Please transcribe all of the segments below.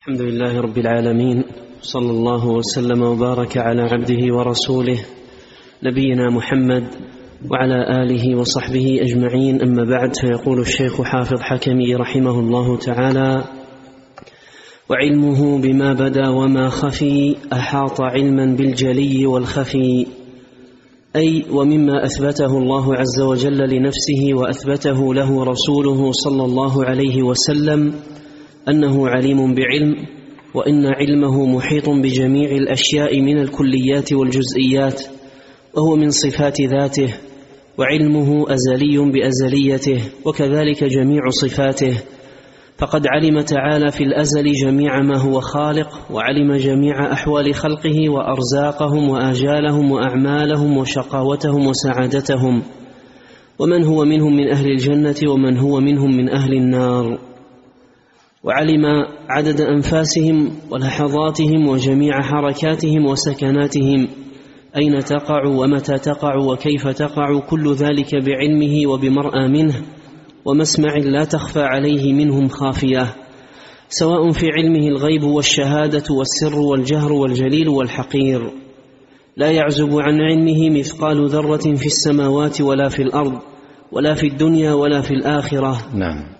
الحمد لله رب العالمين صلى الله وسلم وبارك على عبده ورسوله نبينا محمد وعلى آله وصحبه أجمعين أما بعد فيقول الشيخ حافظ حكمي رحمه الله تعالى وعلمه بما بدا وما خفي أحاط علما بالجلي والخفي أي ومما أثبته الله عز وجل لنفسه وأثبته له رسوله صلى الله عليه وسلم أنه عليم بعلم وإن علمه محيط بجميع الأشياء من الكليات والجزئيات وهو من صفات ذاته وعلمه أزلي بأزليته وكذلك جميع صفاته. فقد علم تعالى في الأزل جميع ما هو خالق وعلم جميع أحوال خلقه وأرزاقهم وآجالهم وأعمالهم وشقاوتهم وسعادتهم. ومن هو منهم من أهل الجنة ومن هو منهم من أهل النار. وعلم عدد أنفاسهم ولحظاتهم وجميع حركاتهم وسكناتهم أين تقع ومتى تقع وكيف تقع كل ذلك بعلمه وبمرأى منه ومسمع لا تخفى عليه منهم خافية. سواء في علمه الغيب والشهادة والسر والجهر والجليل والحقير. لا يعزب عن علمه مثقال ذرة في السماوات ولا في الأرض ولا في الدنيا ولا في الآخرة. نعم.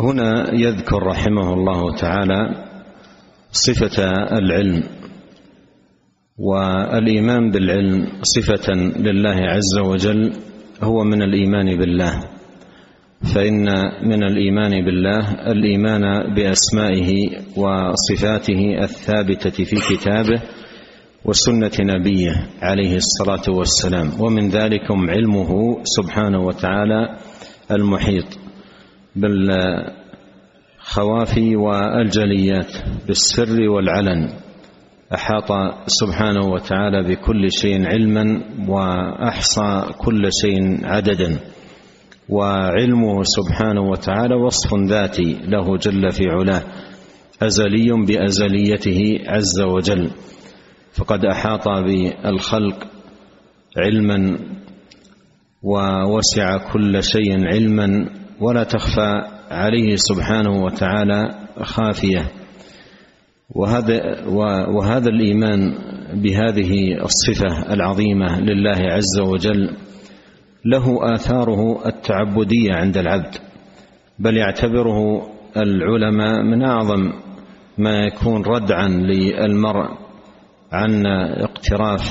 هنا يذكر رحمه الله تعالى صفة العلم والإيمان بالعلم صفة لله عز وجل هو من الإيمان بالله فإن من الإيمان بالله الإيمان بأسمائه وصفاته الثابتة في كتابه وسنة نبيه عليه الصلاة والسلام ومن ذلكم علمه سبحانه وتعالى المحيط. بالخوافي والجليات بالسر والعلن. أحاط سبحانه وتعالى بكل شيء علما وأحصى كل شيء عددا. وعلمه سبحانه وتعالى وصف ذاتي له جل في علاه أزلي بأزليته عز وجل. فقد أحاط بالخلق علما ووسع كل شيء علما ولا تخفى عليه سبحانه وتعالى خافية. وهذا وهذا الإيمان بهذه الصفة العظيمة لله عز وجل له آثاره التعبدية عند العبد بل يعتبره العلماء من أعظم ما يكون ردعا للمرء عن اقتراف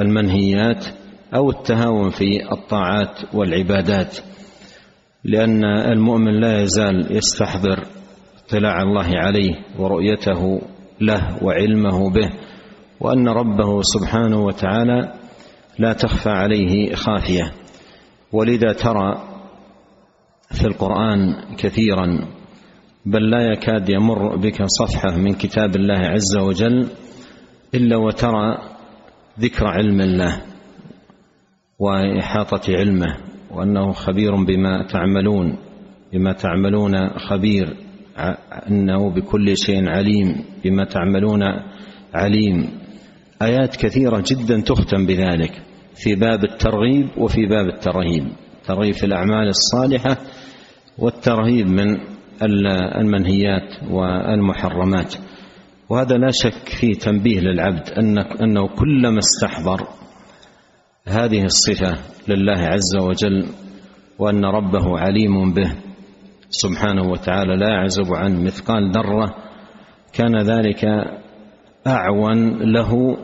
المنهيات أو التهاون في الطاعات والعبادات. لأن المؤمن لا يزال يستحضر اطلاع الله عليه ورؤيته له وعلمه به وأن ربه سبحانه وتعالى لا تخفى عليه خافية. ولذا ترى في القرآن كثيرا بل لا يكاد يمر بك صفحة من كتاب الله عز وجل إلا وترى ذكر علم الله وإحاطة علمه. وأنه خبير بما تعملون بما تعملون خبير أنه بكل شيء عليم بما تعملون عليم. آيات كثيرة جدا تختم بذلك في باب الترغيب وفي باب الترهيب. ترغيب في الأعمال الصالحة والترهيب من المنهيات والمحرمات. وهذا لا شك فيه تنبيه للعبد أنه كلما استحضر هذه الصفة لله عز وجل وأن ربه عليم به سبحانه وتعالى لا يعزب عن مثقال ذرة كان ذلك أعون له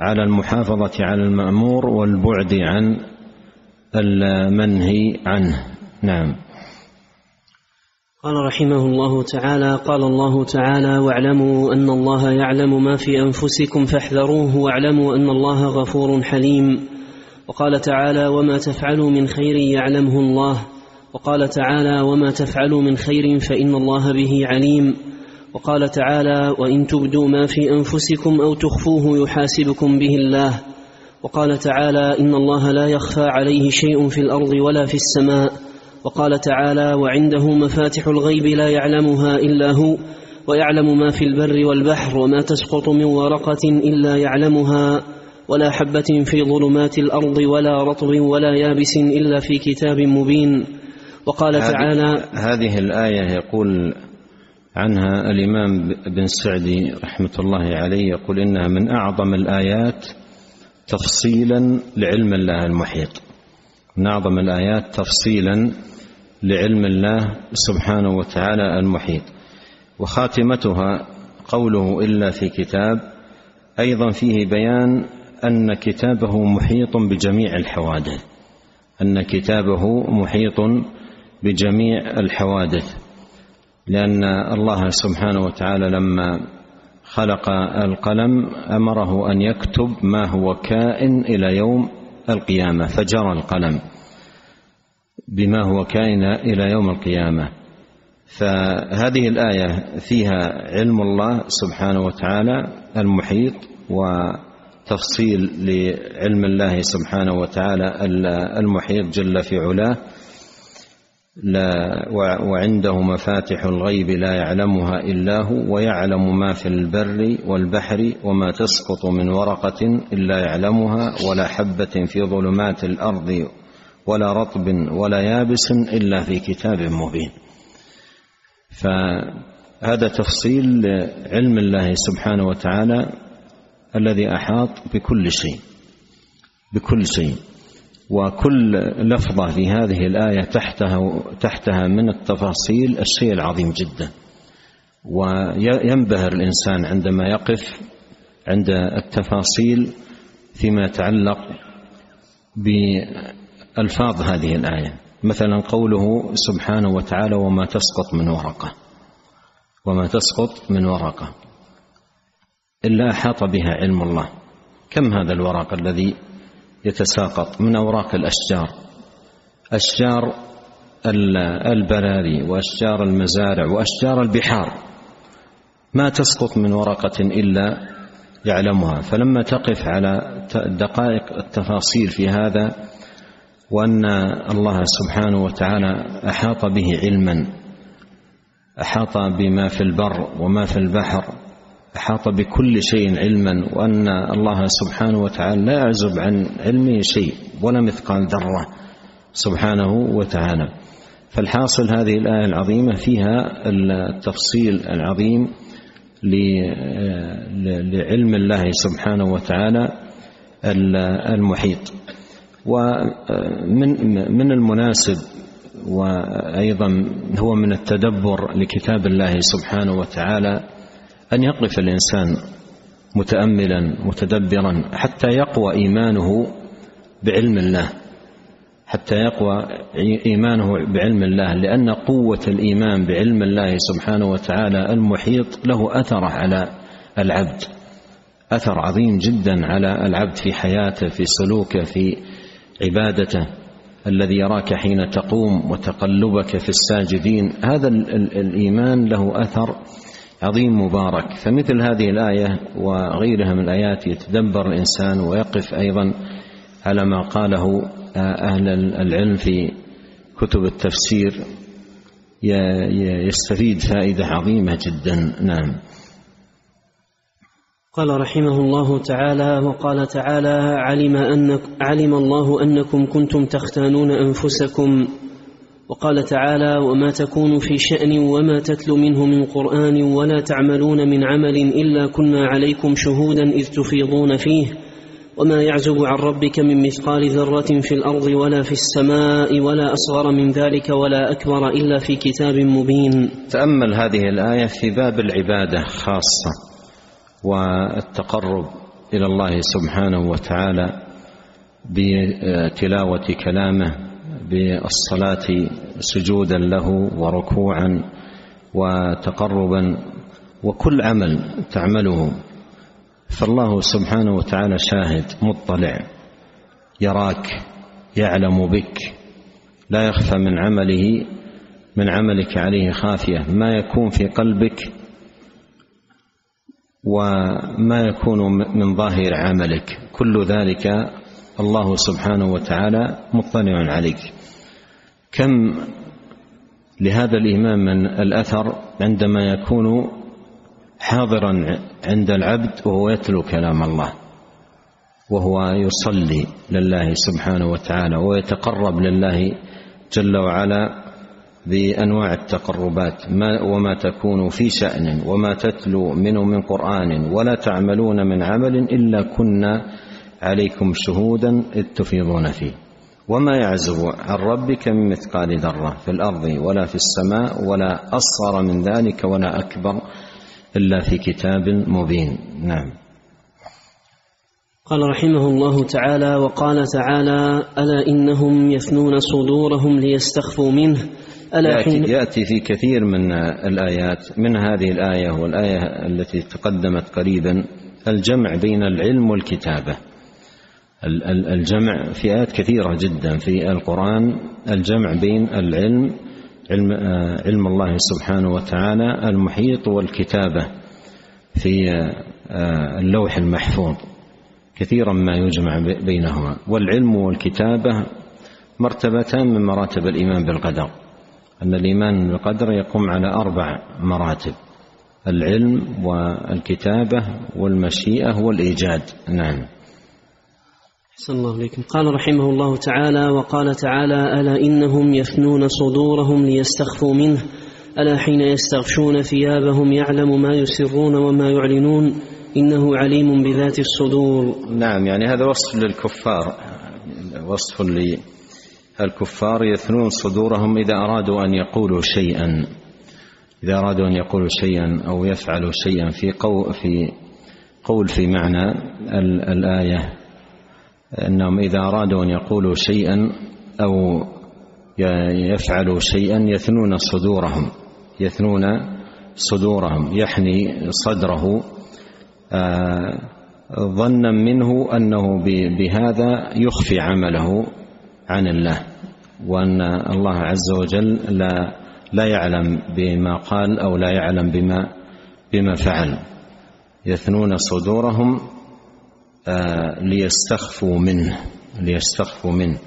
على المحافظة على المأمور والبعد عن المنهي عنه. نعم. قال رحمه الله تعالى قال الله تعالى واعلموا أن الله يعلم ما في أنفسكم فاحذروه واعلموا أن الله غفور حليم. وقال تعالى وما تفعلوا من خير يعلمه الله. وقال تعالى وما تفعلوا من خير فإن الله به عليم. وقال تعالى وإن تبدوا ما في أنفسكم أو تخفوه يحاسبكم به الله. وقال تعالى إن الله لا يخفى عليه شيء في الأرض ولا في السماء. وقال تعالى وعنده مفاتح الغيب لا يعلمها إلا هو ويعلم ما في البر والبحر وما تسقط من ورقة إلا يعلمها. ولا حبة في ظلمات الأرض ولا رطب ولا يابس إلا في كتاب مبين. وقال تعالى هذه الآية يقول عنها الإمام بن سعدي رحمة الله عليه يقول إنها من أعظم الآيات تفصيلا لعلم الله المحيط. من أعظم الآيات تفصيلا لعلم الله سبحانه وتعالى المحيط. وخاتمتها قوله إلا في كتاب أيضا فيه بيان أن كتابه محيط بجميع الحوادث. أن كتابه محيط بجميع الحوادث. لأن الله سبحانه وتعالى لما خلق القلم أمره أن يكتب ما هو كائن إلى يوم القيامة فجرى القلم بما هو كائن إلى يوم القيامة. فهذه الآية فيها علم الله سبحانه وتعالى المحيط وتفصيل لعلم الله سبحانه وتعالى المحيط جل في علاه. لا وعنده مفاتح الغيب لا يعلمها إلا هو ويعلم ما في البر والبحر وما تسقط من ورقة إلا يعلمها ولا حبة في ظلمات الأرض ولا رطب ولا يابس إلا في كتاب مبين. فهذا تفصيل علم الله سبحانه وتعالى. الذي أحاط بكل شيء بكل شيء. وكل لفظة في هذه الآية تحتها تحتها من التفاصيل الشيء العظيم جدا. وينبهر الإنسان عندما يقف عند التفاصيل فيما يتعلق بالفاظ هذه الآية. مثلا قوله سبحانه وتعالى وما تسقط من ورقة وما تسقط من ورقة. إلا احاط بها علم الله. كم هذا الورق الذي يتساقط من أوراق الأشجار؟ أشجار البراري وأشجار المزارع وأشجار البحار. ما تسقط من ورقة إلا يعلمها. فلما تقف على دقائق التفاصيل في هذا وأن الله سبحانه وتعالى أحاط به علما أحاط بما في البر وما في البحر أحاط بكل شيء علما وأن الله سبحانه وتعالى لا يعزب عن علمه شيء ولا مثقال ذرة سبحانه وتعالى. فالحاصل هذه الآية العظيمة فيها التفصيل العظيم لعلم الله سبحانه وتعالى المحيط. ومن من المناسب وأيضا هو من التدبر لكتاب الله سبحانه وتعالى أن يقف الإنسان متاملا متدبرا حتى يقوى إيمانه بعلم الله. حتى يقوى إيمانه بعلم الله لأن قوة الإيمان بعلم الله سبحانه وتعالى المحيط له اثر على العبد. أثر عظيم جدا على العبد في حياته في سلوكه في عبادته. الذي يراك حين تقوم وتقلبك في الساجدين. هذا الإيمان له أثر عظيم مبارك. فمثل هذه الآية وغيرها من الآيات يتدبر الإنسان ويقف أيضا على ما قاله أهل العلم في كتب التفسير. يستفيد فائدة عظيمة جدا. نعم. قال رحمه الله تعالى وقال تعالى علم أن علم الله أنكم كنتم تختانون أنفسكم. وقال تعالى وما تكون في شأن وما تتلو منه من قرآن ولا تعملون من عمل إلا كنا عليكم شهودا إذ تفيضون فيه وما يعزب عن ربك من مثقال ذرة في الأرض ولا في السماء ولا أصغر من ذلك ولا أكبر إلا في كتاب مبين. تأمل هذه الآية في باب العبادة خاصة والتقرب إلى الله سبحانه وتعالى بتلاوة كلامه بالصلاة سجودا له وركوعا وتقربا وكل عمل تعمله. فالله سبحانه وتعالى شاهد مطلع يراك يعلم بك. لا يخفى من عمله من عملك عليه خافية. ما يكون في قلبك وما يكون من ظاهر عملك. كل ذلك الله سبحانه وتعالى مطلع عليك. كم لهذا الإمام من الأثر عندما يكون حاضرا عند العبد وهو يتلو كلام الله وهو يصلي لله سبحانه وتعالى ويتقرب لله جل وعلا بأنواع التقربات ما وما تكون في شأن وما تتلو منه من قرآن ولا تعملون من عمل إلا كنا عليكم شهودا إذ تفيضون فيه. وما يعزب عن ربك من مثقال ذرة في الأرض ولا في السماء ولا أصغر من ذلك ولا أكبر إلا في كتاب مبين. نعم. قال رحمه الله تعالى وقال تعالى ألا إنهم يثنون صدورهم ليستخفوا منه؟ ألا يأتي, يأتي في كثير من الآيات من هذه الآية والآية التي تقدمت قريبا الجمع بين العلم والكتابة. الجمع في آيات كثيرة جدا في القرآن الجمع بين العلم علم, علم الله سبحانه وتعالى المحيط والكتابة في اللوح المحفوظ كثيرا ما يجمع بينهما. والعلم والكتابة مرتبتان من مراتب الإيمان بالقدر. أن الإيمان بالقدر يقوم على أربع مراتب العلم والكتابة والمشيئة والإيجاد. نعم. صلى الله عليكم قال رحمه الله تعالى وقال تعالى ألا إنهم يفنون صدورهم ليستخفوا منه؟ ألا حين يستغشون ثيابهم يعلم ما يسرون وما يعلنون؟ إنه عليم بذات الصدور. نعم يعني هذا وصف للكفار. وصف الكفار يثنون صدورهم إذا أرادوا أن يقولوا شيئا. إذا أرادوا أن يقولوا شيئا أو يفعلوا شيئا في قول في قول في معنى الآية. أنهم إذا أرادوا أن يقولوا شيئا أو يفعلوا شيئا يثنون صدورهم يثنون صدورهم يحني صدره. آه، ظنا منه أنه بهذا يخفي عمله عن الله وأن الله عز وجل لا لا يعلم بما قال أو لا يعلم بما بما فعل. يثنون صدورهم ليستخفوا منه ليستخفوا منه.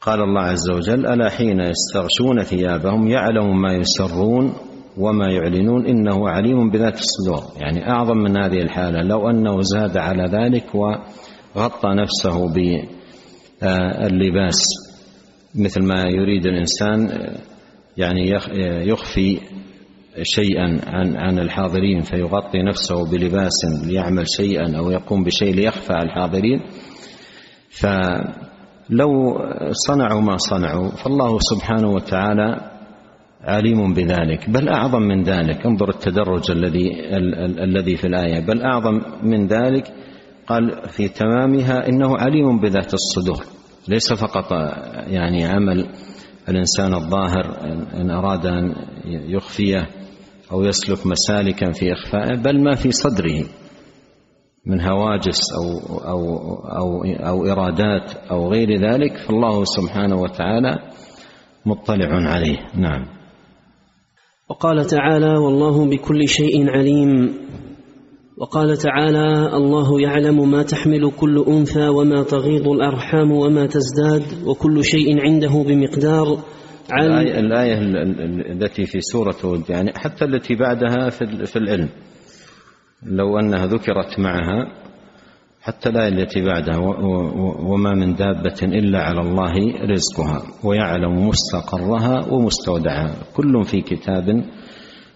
قال الله عز وجل ألا حين يستغشون ثيابهم يعلم ما يسرون وما يعلنون إنه عليم بذات الصدور. يعني أعظم من هذه الحالة. لو أنه زاد على ذلك وغطى نفسه ب آه، مثل ما يريد الإنسان آه، يعني يخفي شيئا عن عن الحاضرين فيغطي نفسه بلباس ليعمل شيئا أو يقوم بشيء ليخفى على الحاضرين. فلو صنعوا ما صنعوا فالله سبحانه وتعالى عليم بذلك. بل أعظم من ذلك انظر التدرج الذي الذي في الآية. بل أعظم من ذلك قال في تمامها إنه عليم بذات الصدور. ليس فقط يعني عمل الإنسان الظاهر إن أراد أن يخفيه أو يسلك مسالكا في إخفائه بل ما في صدره من هواجس أو أو أو أو إرادات أو غير ذلك فالله سبحانه وتعالى مطلع عليه. نعم. وقال تعالى والله بكل شيء عليم وقال تعالى الله يعلم ما تحمل كل أنثى وما تغيض الأرحام وما تزداد وكل شيء عنده بمقدار الآية, الآية التي في سورة هود يعني حتى التي بعدها في العلم. لو أنها ذكرت معها حتى الآية التي بعدها وما من دابة إلا على الله رزقها ويعلم مستقرها ومستودعها. كل في كتاب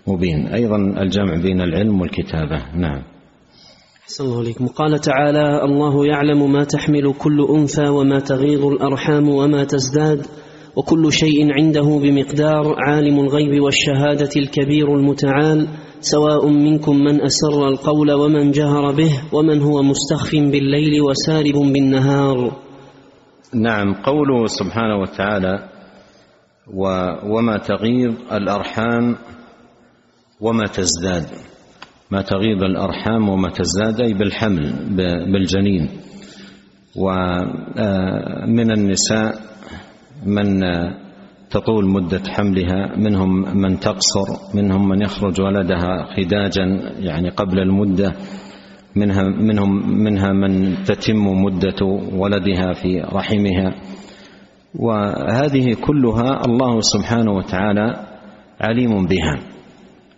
مبين. أيضا الجمع بين العلم والكتابة. نعم. صلى الله عليكم. قال تعالى الله يعلم ما تحمل كل أنثى وما تغيض الأرحام وما تزداد. وكل شيء عنده بمقدار عالم الغيب والشهادة الكبير المتعال سواء منكم من أسر القول ومن جهر به ومن هو مستخف بالليل وسارب بالنهار. نعم قوله سبحانه وتعالى وما تغيض الأرحام وما تزداد. ما تغيض الأرحام وما تزداد أي بالحمل بالجنين. ومن آه، النساء من تطول مدة حملها منهم من تقصر منهم من يخرج ولدها خداجا يعني قبل المدة منها منهم منها من تتم مدة ولدها في رحمها. وهذه كلها الله سبحانه وتعالى عليم بها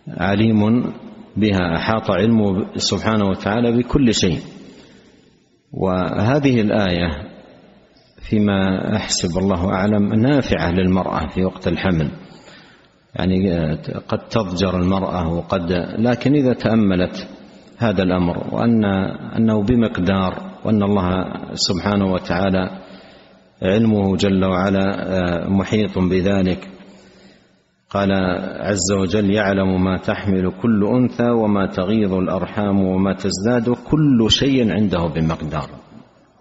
عليم بها أحاط علمه سبحانه وتعالى بكل شيء. وهذه الآية فيما أحسب الله أعلم نافعة للمرأة في وقت الحمل. يعني قد تضجر المرأة وقد لكن إذا تأملت هذا الأمر وأن أنه بمقدار وأن الله سبحانه وتعالى علمه جل وعلا محيط بذلك. قال عز وجل يعلم ما تحمل كل أنثى وما تغيض الأرحام وما تزداد كل شيء عنده بمقدار.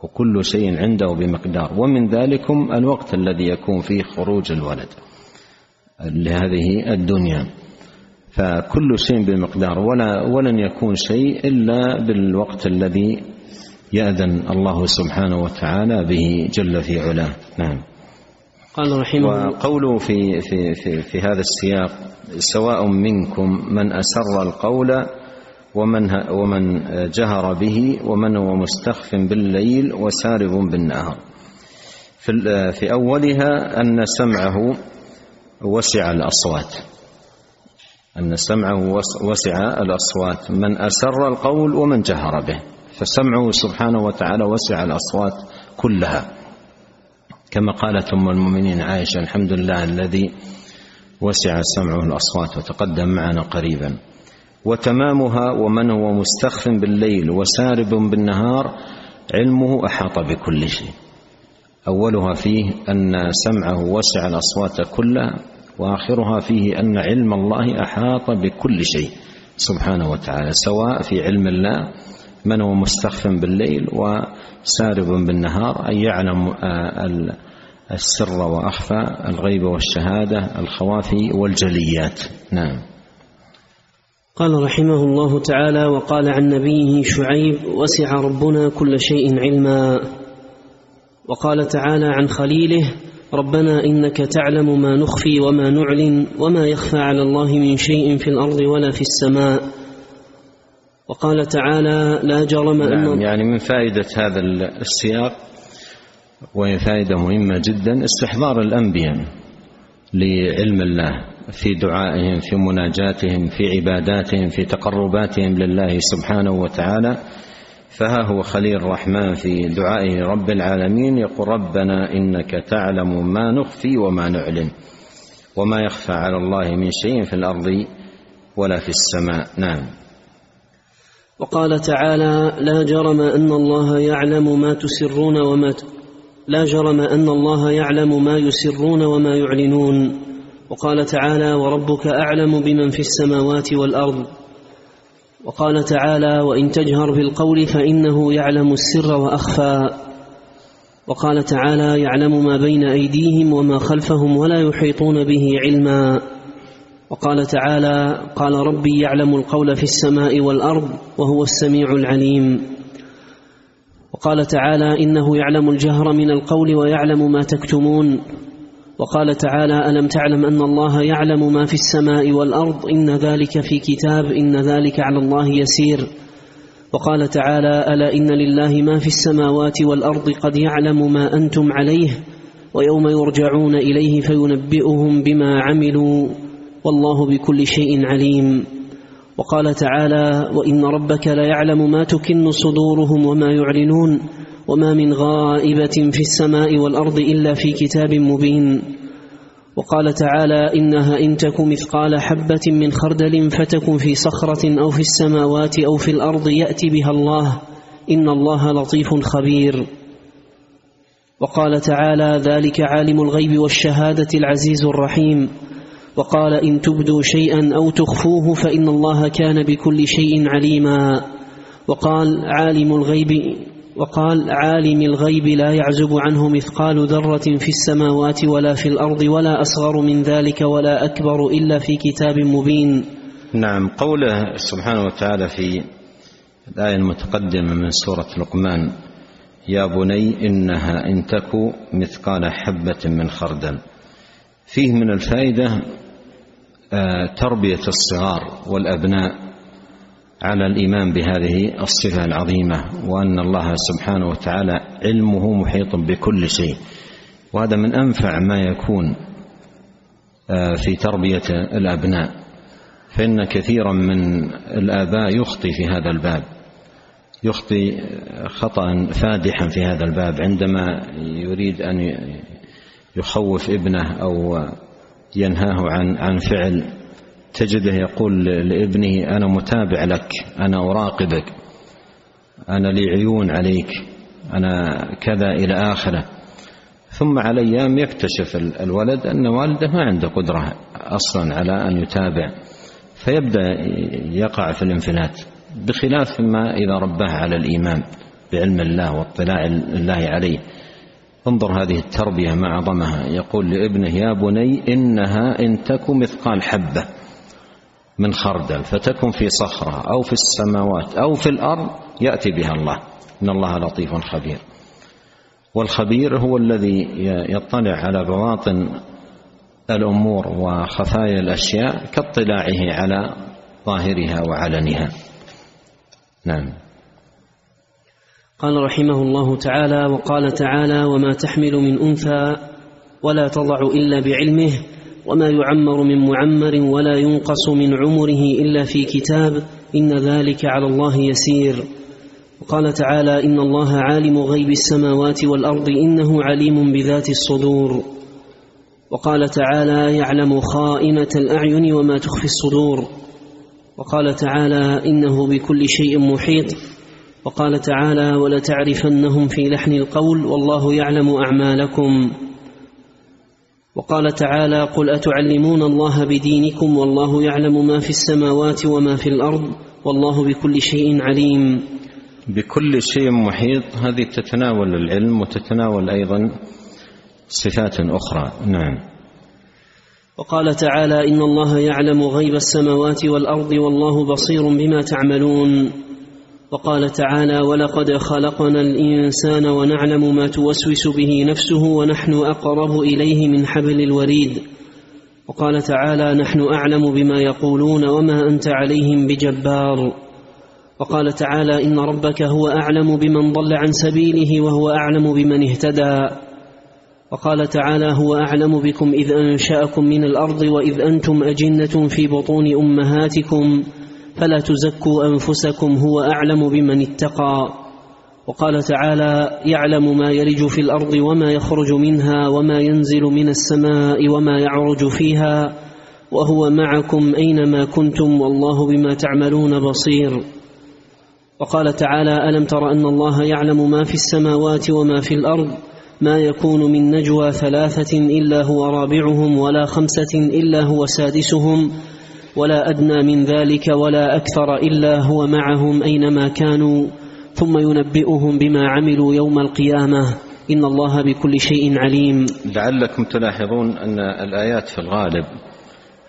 وكل شيء عنده بمقدار. ومن ذلكم الوقت الذي يكون فيه خروج الولد لهذه الدنيا. فكل شيء بمقدار ولا ولن يكون شيء إلا بالوقت الذي يأذن الله سبحانه وتعالى به جل في علاه. نعم. قال رحمه وقوله في في في في هذا السياق سواء منكم من أسر القول ومن ومن جهر به ومن هو مستخف بالليل وسارب بالنهار. في في أولها أن سمعه وسع الأصوات. أن سمعه وسع الأصوات. من أسر القول ومن جهر به. فسمعه سبحانه وتعالى وسع الأصوات كلها. كما قالت أم المؤمنين عائشة الحمد لله الذي وسع سمعه الأصوات وتقدم معنا قريبا. وتمامها ومن هو مستخف بالليل وسارب بالنهار علمه أحاط بكل شيء. أولها فيه أن سمعه وسع الأصوات كلها وآخرها فيه أن علم الله أحاط بكل شيء سبحانه وتعالى سواء في علم الله من هو مستخف بالليل وسارب بالنهار أي يعلم السر وأخفى الغيب والشهادة الخوافي والجليات. نعم. قال رحمه الله تعالى وقال عن نبيه شعيب وسع ربنا كل شيء علما. وقال تعالى عن خليله ربنا إنك تعلم ما نخفي وما نعلن وما يخفى على الله من شيء في الأرض ولا في السماء. وقال تعالى لا جرم نعم ان يعني من فائدة هذا السياق وهي فائدة مهمة جدا استحضار الأنبياء لعلم الله. في دعائهم في مناجاتهم في عباداتهم في تقرباتهم لله سبحانه وتعالى. فها هو خليل الرحمن في دعائه رب العالمين يقول ربنا إنك تعلم ما نخفي وما نعلن وما يخفى على الله من شيء في الأرض ولا في السماء. نعم. وقال تعالى لا جرم أن الله يعلم ما تسرون وما ت... لا جرم أن الله يعلم ما يسرون وما يعلنون. وقال تعالى وربك أعلم بمن في السماوات والأرض. وقال تعالى وإن تجهر بالقول فإنه يعلم السر وأخفى. وقال تعالى يعلم ما بين أيديهم وما خلفهم ولا يحيطون به علما. وقال تعالى قال ربي يعلم القول في السماء والأرض وهو السميع العليم. وقال تعالى إنه يعلم الجهر من القول ويعلم ما تكتمون. وقال تعالى ألم تعلم أن الله يعلم ما في السماء والأرض؟ إن ذلك في كتاب إن ذلك على الله يسير. وقال تعالى ألا إن لله ما في السماوات والأرض قد يعلم ما أنتم عليه ويوم يرجعون إليه فينبئهم بما عملوا والله بكل شيء عليم. وقال تعالى وإن ربك ليعلم ما تكن صدورهم وما يعلنون وما من غائبة في السماء والأرض إلا في كتاب مبين. وقال تعالى إنها إن تك مثقال حبة من خردل فتكن في صخرة أو في السماوات أو في الأرض يأت بها الله. إن الله لطيف خبير. وقال تعالى ذلك عالم الغيب والشهادة العزيز الرحيم. وقال إن تبدوا شيئا أو تخفوه فإن الله كان بكل شيء عليما. وقال عالم الغيب وقال عالم الغيب لا يعزب عنه مثقال ذرة في السماوات ولا في الأرض ولا أصغر من ذلك ولا أكبر إلا في كتاب مبين. نعم قوله سبحانه وتعالى في الآية المتقدمة من سورة لقمان يا بني إنها إن تك مثقال حبة من خردل. فيه من الفائدة تربية الصغار والأبناء على الإيمان بهذه الصفة العظيمة وأن الله سبحانه وتعالى علمه محيط بكل شيء. وهذا من أنفع ما يكون في تربية الأبناء. فإن كثيرا من الآباء يخطي في هذا الباب يخطي خطأ فادحا في هذا الباب. عندما يريد أن يخوف ابنه أو ينهاه عن عن فعل تجده يقول لابنه أنا متابع لك أنا أراقبك أنا لي عيون عليك أنا كذا إلى آخره. ثم على أيام يكتشف الولد أن والده ما عنده قدرة أصلا على أن يتابع فيبدأ يقع في الانفلات بخلاف ما إذا رباه على الإيمان بعلم الله واطلاع الله عليه. انظر هذه التربية ما أعظمها يقول لابنه يا بني إنها إن تك مثقال حبة. من خردل فتكن في صخرة أو في السماوات أو في الأرض يأتي بها الله. إن الله لطيف خبير. والخبير هو الذي يطلع على بواطن الأمور وخفايا الأشياء كاطلاعه على ظاهرها وعلنها. نعم. قال رحمه الله تعالى وقال تعالى وما تحمل من أنثى ولا تضع إلا بعلمه وما يعمر من معمر ولا ينقص من عمره إلا في كتاب إن ذلك على الله يسير. وقال تعالى إن الله عالم غيب السماوات والأرض إنه عليم بذات الصدور. وقال تعالى يعلم خائنة الأعين وما تخفي الصدور. وقال تعالى إنه بكل شيء محيط. وقال تعالى ولتعرفنهم في لحن القول والله يعلم أعمالكم. وقال تعالى قل أتعلمون الله بدينكم والله يعلم ما في السماوات وما في الأرض والله بكل شيء عليم. بكل شيء محيط. هذه تتناول العلم وتتناول أيضا صفات أخرى. نعم. وقال تعالى إن الله يعلم غيب السماوات والأرض والله بصير بما تعملون. وقال تعالى ولقد خلقنا الإنسان ونعلم ما توسوس به نفسه ونحن أقرب إليه من حبل الوريد. وقال تعالى نحن أعلم بما يقولون وما أنت عليهم بجبار. وقال تعالى إن ربك هو أعلم بمن ضل عن سبيله وهو أعلم بمن اهتدى. وقال تعالى هو أعلم بكم إذ أنشأكم من الأرض وإذ أنتم أجنة في بطون أمهاتكم. فلا تزكوا أنفسكم هو أعلم بمن اتقى. وقال تعالى يعلم ما يلج في الأرض وما يخرج منها وما ينزل من السماء وما يعرج فيها وهو معكم أينما كنتم والله بما تعملون بصير. وقال تعالى ألم تر أن الله يعلم ما في السماوات وما في الأرض؟ ما يكون من نجوى ثلاثة إلا هو رابعهم ولا خمسة إلا هو سادسهم ولا أدنى من ذلك ولا أكثر إلا هو معهم أينما كانوا ثم ينبئهم بما عملوا يوم القيامة. إن الله بكل شيء عليم. لعلكم تلاحظون أن الآيات في الغالب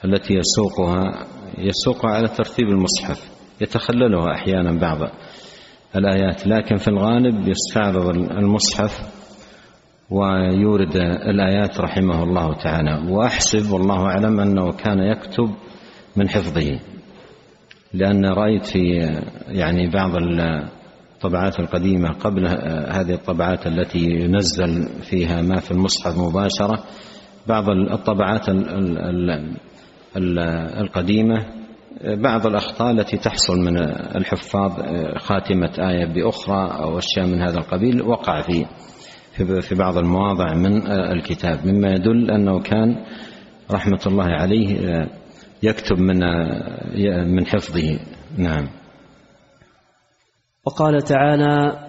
التي يسوقها يسوقها على ترتيب المصحف يتخللها أحيانا بعض الآيات لكن في الغالب يستعرض المصحف ويورد الآيات رحمه الله تعالى. وأحسب والله أعلم أنه كان يكتب من حفظه. لأن رأيت في يعني بعض الطبعات القديمة قبل هذه الطبعات التي ينزل فيها ما في المصحف مباشرة بعض الطبعات القديمة بعض الأخطاء التي تحصل من الحفاظ خاتمة آية بأخرى أو أشياء من هذا القبيل وقع في في بعض المواضع من الكتاب. مما يدل أنه كان رحمة الله عليه يكتب من من حفظه. نعم. وقال تعالى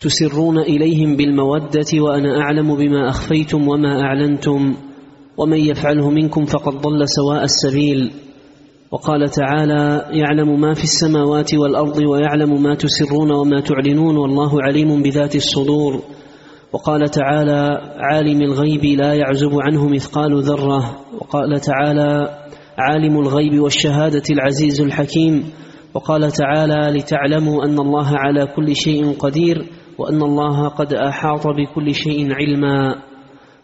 تسرون إليهم بالمودة وأنا أعلم بما أخفيتم وما أعلنتم ومن يفعله منكم فقد ضل سواء السبيل. وقال تعالى يعلم ما في السماوات والأرض ويعلم ما تسرون وما تعلنون والله عليم بذات الصدور. وقال تعالى عالم الغيب لا يعزب عنه مثقال ذرة. وقال تعالى عالم الغيب والشهادة العزيز الحكيم. وقال تعالى لتعلموا أن الله على كل شيء قدير وأن الله قد أحاط بكل شيء علما.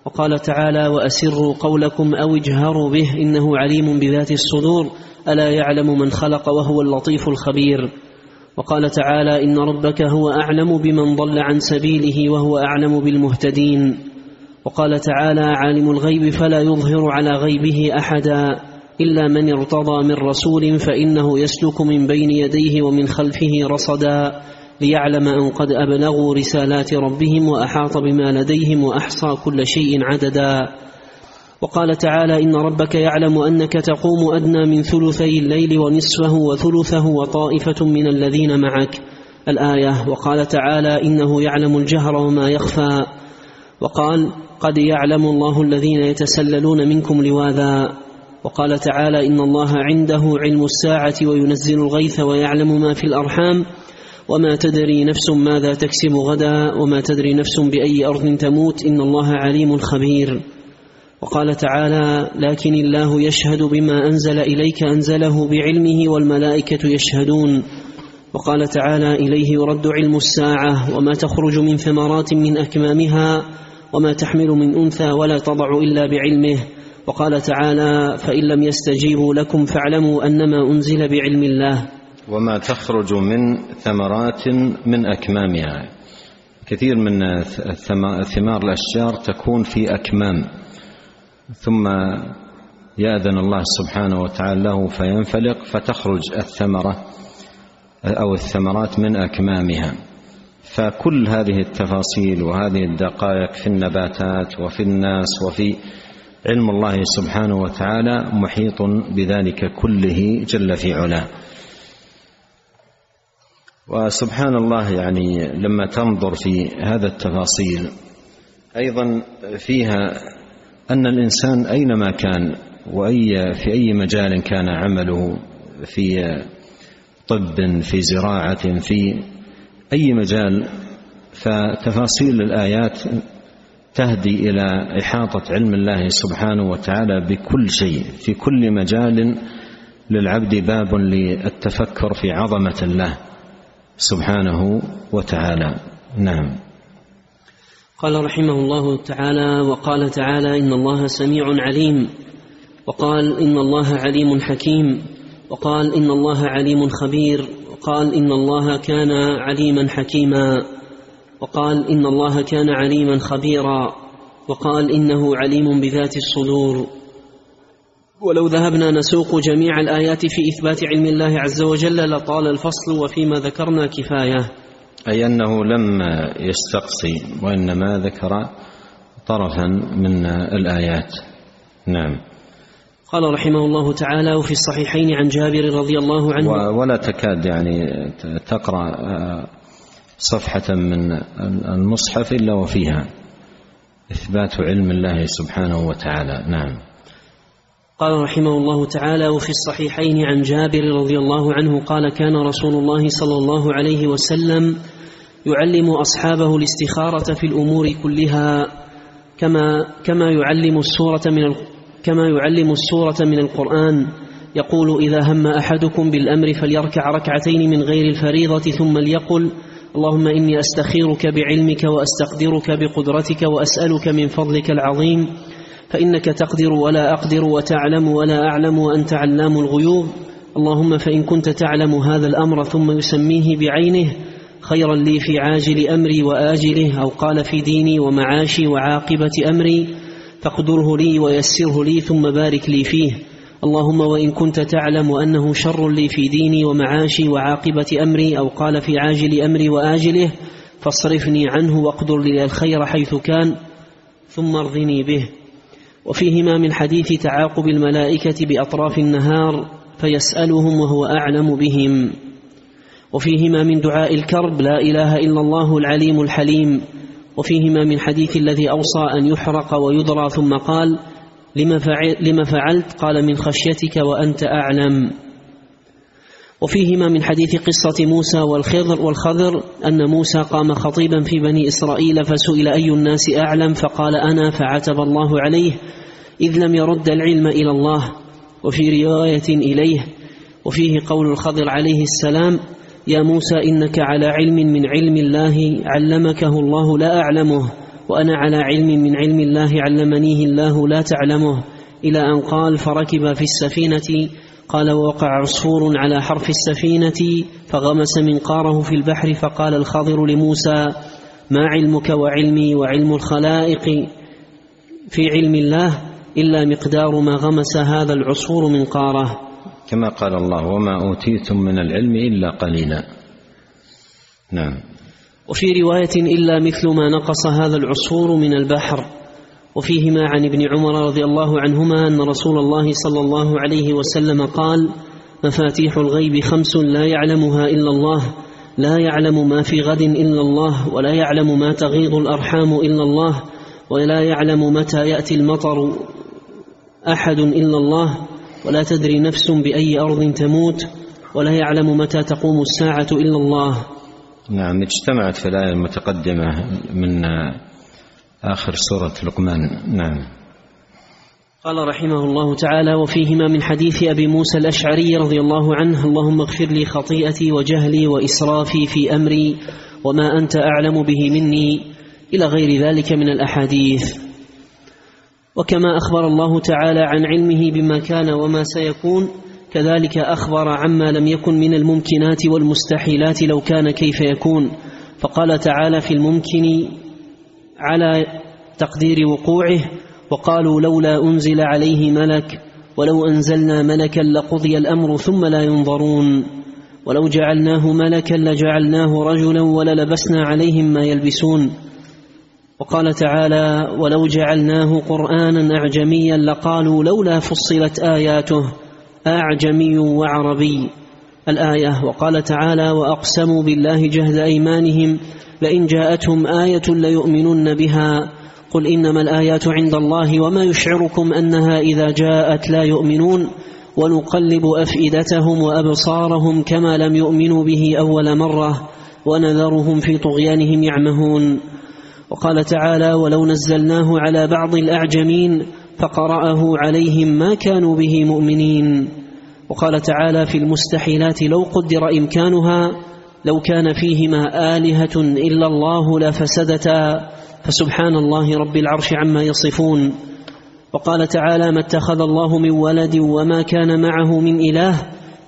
وقال تعالى وأسروا قولكم أو اجهروا به إنه عليم بذات الصدور. ألا يعلم من خلق وهو اللطيف الخبير. وقال تعالى إن ربك هو أعلم بمن ضل عن سبيله وهو أعلم بالمهتدين. وقال تعالى عالم الغيب فلا يظهر على غيبه أحدا إلا من ارتضى من رسول فإنه يسلك من بين يديه ومن خلفه رصدا ليعلم أن قد أبلغوا رسالات ربهم وأحاط بما لديهم وأحصى كل شيء عددا. وقال تعالى إن ربك يعلم أنك تقوم أدنى من ثلثي الليل ونصفه وثلثه وطائفة من الذين معك. الآية وقال تعالى إنه يعلم الجهر وما يخفى. وقال قد يعلم الله الذين يتسللون منكم لواذا. وقال تعالى إن الله عنده علم الساعة وينزل الغيث ويعلم ما في الأرحام. وما تدري نفس ماذا تكسب غدا. وما تدري نفس بأي أرض تموت. إن الله عليم خبير وقال تعالى لكن الله يشهد بما أنزل إليك أنزله بعلمه والملائكة يشهدون. وقال تعالى إليه يرد علم الساعة وما تخرج من ثمرات من أكمامها وما تحمل من أنثى ولا تضع إلا بعلمه. وقال تعالى فإن لم يستجيبوا لكم فاعلموا أنما أنزل بعلم الله. وما تخرج من ثمرات من أكمامها. كثير من ثمار الأشجار تكون في أكمام. ثم يأذن الله سبحانه وتعالى له فينفلق فتخرج الثمرة أو الثمرات من أكمامها. فكل هذه التفاصيل وهذه الدقائق في النباتات وفي الناس وفي علم الله سبحانه وتعالى محيط بذلك كله جل في علاه. وسبحان الله يعني لما تنظر في هذا التفاصيل أيضا فيها أن الإنسان أينما كان وأي في أي مجال كان عمله في طب في زراعة في أي مجال فتفاصيل الآيات تهدي إلى إحاطة علم الله سبحانه وتعالى بكل شيء في كل مجال للعبد باب للتفكر في عظمة الله سبحانه وتعالى. نعم. قال رحمه الله تعالى وقال تعالى إن الله سميع عليم. وقال إن الله عليم حكيم. وقال إن الله عليم خبير. وقال إن الله كان عليما حكيما. وقال إن الله كان عليما خبيرا. وقال إنه عليم بذات الصدور. ولو ذهبنا نسوق جميع الآيات في إثبات علم الله عز وجل لطال الفصل وفيما ذكرنا كفاية. أي أنه لم يستقصي وإنما ذكر طرفا من الآيات. نعم. قال رحمه الله تعالى وفي الصحيحين عن جابر رضي الله عنه ولا تكاد يعني تقرأ صفحة من المصحف إلا وفيها إثبات علم الله سبحانه وتعالى. نعم. قال رحمه الله تعالى وفي الصحيحين عن جابر رضي الله عنه قال كان رسول الله صلى الله عليه وسلم يعلم أصحابه الاستخارة في الأمور كلها كما كما يعلم السورة من كما يعلم السورة من القرآن. يقول إذا هم أحدكم بالأمر فليركع ركعتين من غير الفريضة ثم ليقل اللهم إني أستخيرك بعلمك وأستقدرك بقدرتك وأسألك من فضلك العظيم فإنك تقدر ولا أقدر وتعلم ولا أعلم وأنت علام الغيوب. اللهم فإن كنت تعلم هذا الأمر ثم يسميه بعينه خيرا لي في عاجل أمري وآجله أو قال في ديني ومعاشي وعاقبة أمري فاقدره لي ويسره لي ثم بارك لي فيه. اللهم وإن كنت تعلم أنه شر لي في ديني ومعاشي وعاقبة أمري أو قال في عاجل أمري وآجله فاصرفني عنه واقدر لي الخير حيث كان ثم ارضني به. وفيهما من حديث تعاقب الملائكة بأطراف النهار فيسألهم وهو أعلم بهم. وفيهما من دعاء الكرب لا إله إلا الله العليم الحليم. وفيهما من حديث الذي أوصى أن يحرق ويضرى ثم قال لما فعلت قال من خشيتك وأنت أعلم. وفيهما من حديث قصة موسى والخضر والخضر أن موسى قام خطيبا في بني إسرائيل فسئل أي الناس أعلم؟ فقال أنا فعتب الله عليه إذ لم يرد العلم إلى الله. وفي رواية إليه وفيه قول الخضر عليه السلام يا موسى إنك على علم من علم الله علمكه الله لا أعلمه وأنا على علم من علم الله علمنيه الله لا تعلمه. إلى أن قال فركب في السفينة قال ووقع عصفور على حرف السفينة فغمس منقاره في البحر فقال الخضر لموسى ما علمك وعلمي وعلم الخلائق في علم الله إلا مقدار ما غمس هذا العصفور منقاره. كما قال الله وما أوتيتم من العلم إلا قليلا. نعم. وفي رواية إلا مثل ما نقص هذا العصفور من البحر. وفيهما عن ابن عمر رضي الله عنهما أن رسول الله صلى الله عليه وسلم قال مفاتيح الغيب خمس لا يعلمها إلا الله لا يعلم ما في غد إلا الله ولا يعلم ما تغيض الأرحام إلا الله ولا يعلم متى يأتي المطر أحد إلا الله ولا تدري نفس بأي أرض تموت ولا يعلم متى تقوم الساعة إلا الله. نعم اجتمعت في الآية المتقدمة من آخر سورة لقمان. نعم. قال رحمه الله تعالى وفيهما من حديث أبي موسى الأشعري رضي الله عنه اللهم اغفر لي خطيئتي وجهلي وإسرافي في أمري وما أنت أعلم به مني إلى غير ذلك من الأحاديث. وكما أخبر الله تعالى عن علمه بما كان وما سيكون كذلك أخبر عما لم يكن من الممكنات والمستحيلات لو كان كيف يكون. فقال تعالى في الممكن على تقدير وقوعه وقالوا لولا أنزل عليه ملك ولو أنزلنا ملكا لقضي الأمر ثم لا ينظرون ولو جعلناه ملكا لجعلناه رجلا وللبسنا عليهم ما يلبسون وقال تعالى ولو جعلناه قرآنا أعجميا لقالوا لولا فصلت آياته أعجمي وعربي الآية وقال تعالى وأقسموا بالله جهد أيمانهم لئن جاءتهم آية ليؤمنن بها قل إنما الآيات عند الله وما يشعركم أنها إذا جاءت لا يؤمنون ونقلب أفئدتهم وأبصارهم كما لم يؤمنوا به أول مرة ونذرهم في طغيانهم يعمهون وقال تعالى ولو نزلناه على بعض الأعجمين فقرأه عليهم ما كانوا به مؤمنين وقال تعالى في المستحيلات لو قدر إمكانها لو كان فيهما آلهة إلا الله لفسدتا فسبحان الله رب العرش عما يصفون. وقال تعالى ما اتخذ الله من ولد وما كان معه من إله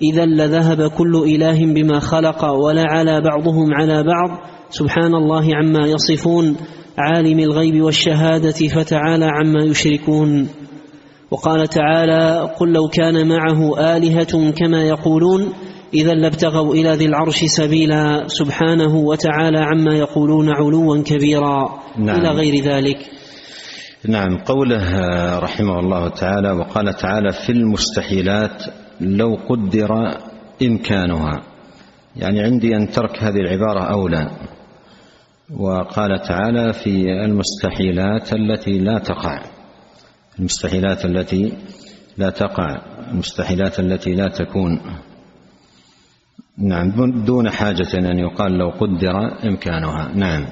إذا لذهب كل إله بما خلق ولعلى بعضهم على بعض. سبحان الله عما يصفون. عالم الغيب والشهادة فتعالى عما يشركون. وقال تعالى قل لو كان معه آلهة كما يقولون إذا لابتغوا إلى ذي العرش سبيلا سبحانه وتعالى عما يقولون علوا كبيرا نعم. إلى غير ذلك. نعم قوله رحمه الله تعالى وقال تعالى في المستحيلات لو قدر إمكانها. يعني عندي أن ترك هذه العبارة أولى. وقال تعالى في المستحيلات التي لا تقع. المستحيلات التي لا تقع المستحيلات التي لا تكون. نعم دون حاجة أن يقال لو قدر إمكانها. نعم.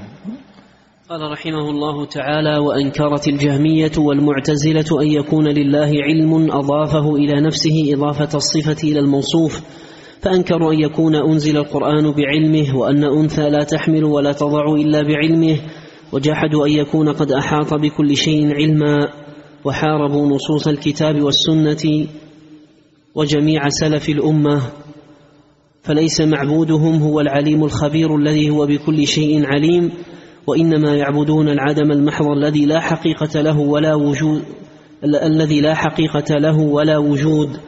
قال رحمه الله تعالى وأنكرت الجهمية والمعتزلة أن يكون لله علم أضافه إلى نفسه إضافة الصفة إلى الموصوف فأنكروا أن يكون أنزل القرآن بعلمه وأن أنثى لا تحمل ولا تضع إلا بعلمه وجحدوا أن يكون قد أحاط بكل شيء علما. وحاربوا نصوص الكتاب والسنة وجميع سلف الأمة فليس معبودهم هو العليم الخبير الذي هو بكل شيء عليم وإنما يعبدون العدم المحض الذي لا حقيقة له ولا وجود الذي لا حقيقة له ولا وجود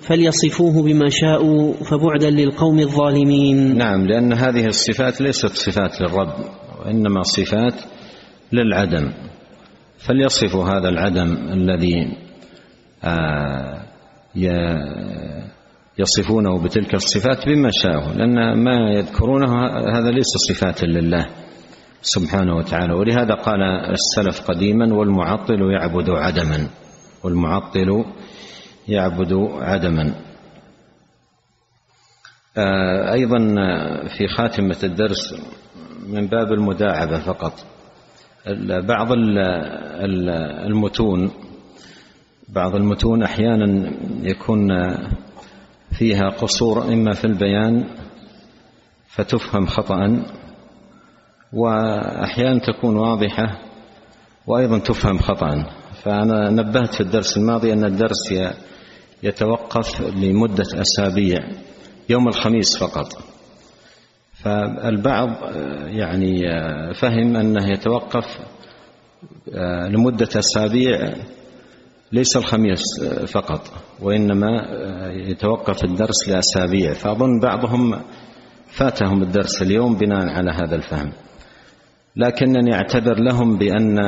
فليصفوه بما شاءوا فبعدا للقوم الظالمين. نعم لأن هذه الصفات ليست صفات للرب وإنما صفات للعدم. فليصفوا هذا العدم الذي آه يصفونه بتلك الصفات بما شاءوا لأن ما يذكرونه هذا ليس صفات لله سبحانه وتعالى. ولهذا قال السلف قديما والمعطل يعبد عدما والمعطل يعبد عدما. آه، أيضا في خاتمة الدرس من باب المداعبة فقط. بعض المتون بعض المتون أحيانا يكون فيها قصور إما في البيان فتفهم خطأ وأحيانا تكون واضحة وأيضا تفهم خطأ. فأنا نبهت في الدرس الماضي أن الدرس يتوقف لمدة أسابيع يوم الخميس فقط. فالبعض يعني فهم أنه يتوقف لمدة أسابيع ليس الخميس فقط وإنما يتوقف الدرس لأسابيع. فأظن بعضهم فاتهم الدرس اليوم بناء على هذا الفهم. لكنني اعتذر لهم بأن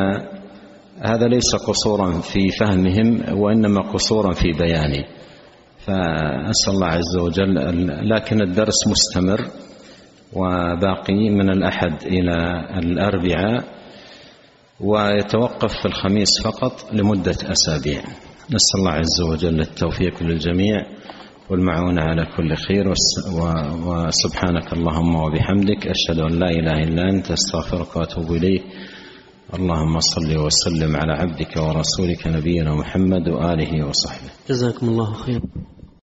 هذا ليس قصورا في فهمهم وإنما قصورا في بياني. فأسأل الله عز وجل لكن الدرس مستمر. وباقي من الأحد إلى الأربعاء ويتوقف في الخميس فقط لمدة أسابيع. نسأل الله عز وجل التوفيق للجميع والمعونة على كل خير. وسبحانك اللهم وبحمدك. أشهد أن لا إله إلا أنت. أستغفرك وأتوب إليك. اللهم صل وسلم على عبدك ورسولك نبينا محمد وآله وصحبه. جزاكم الله خيرا.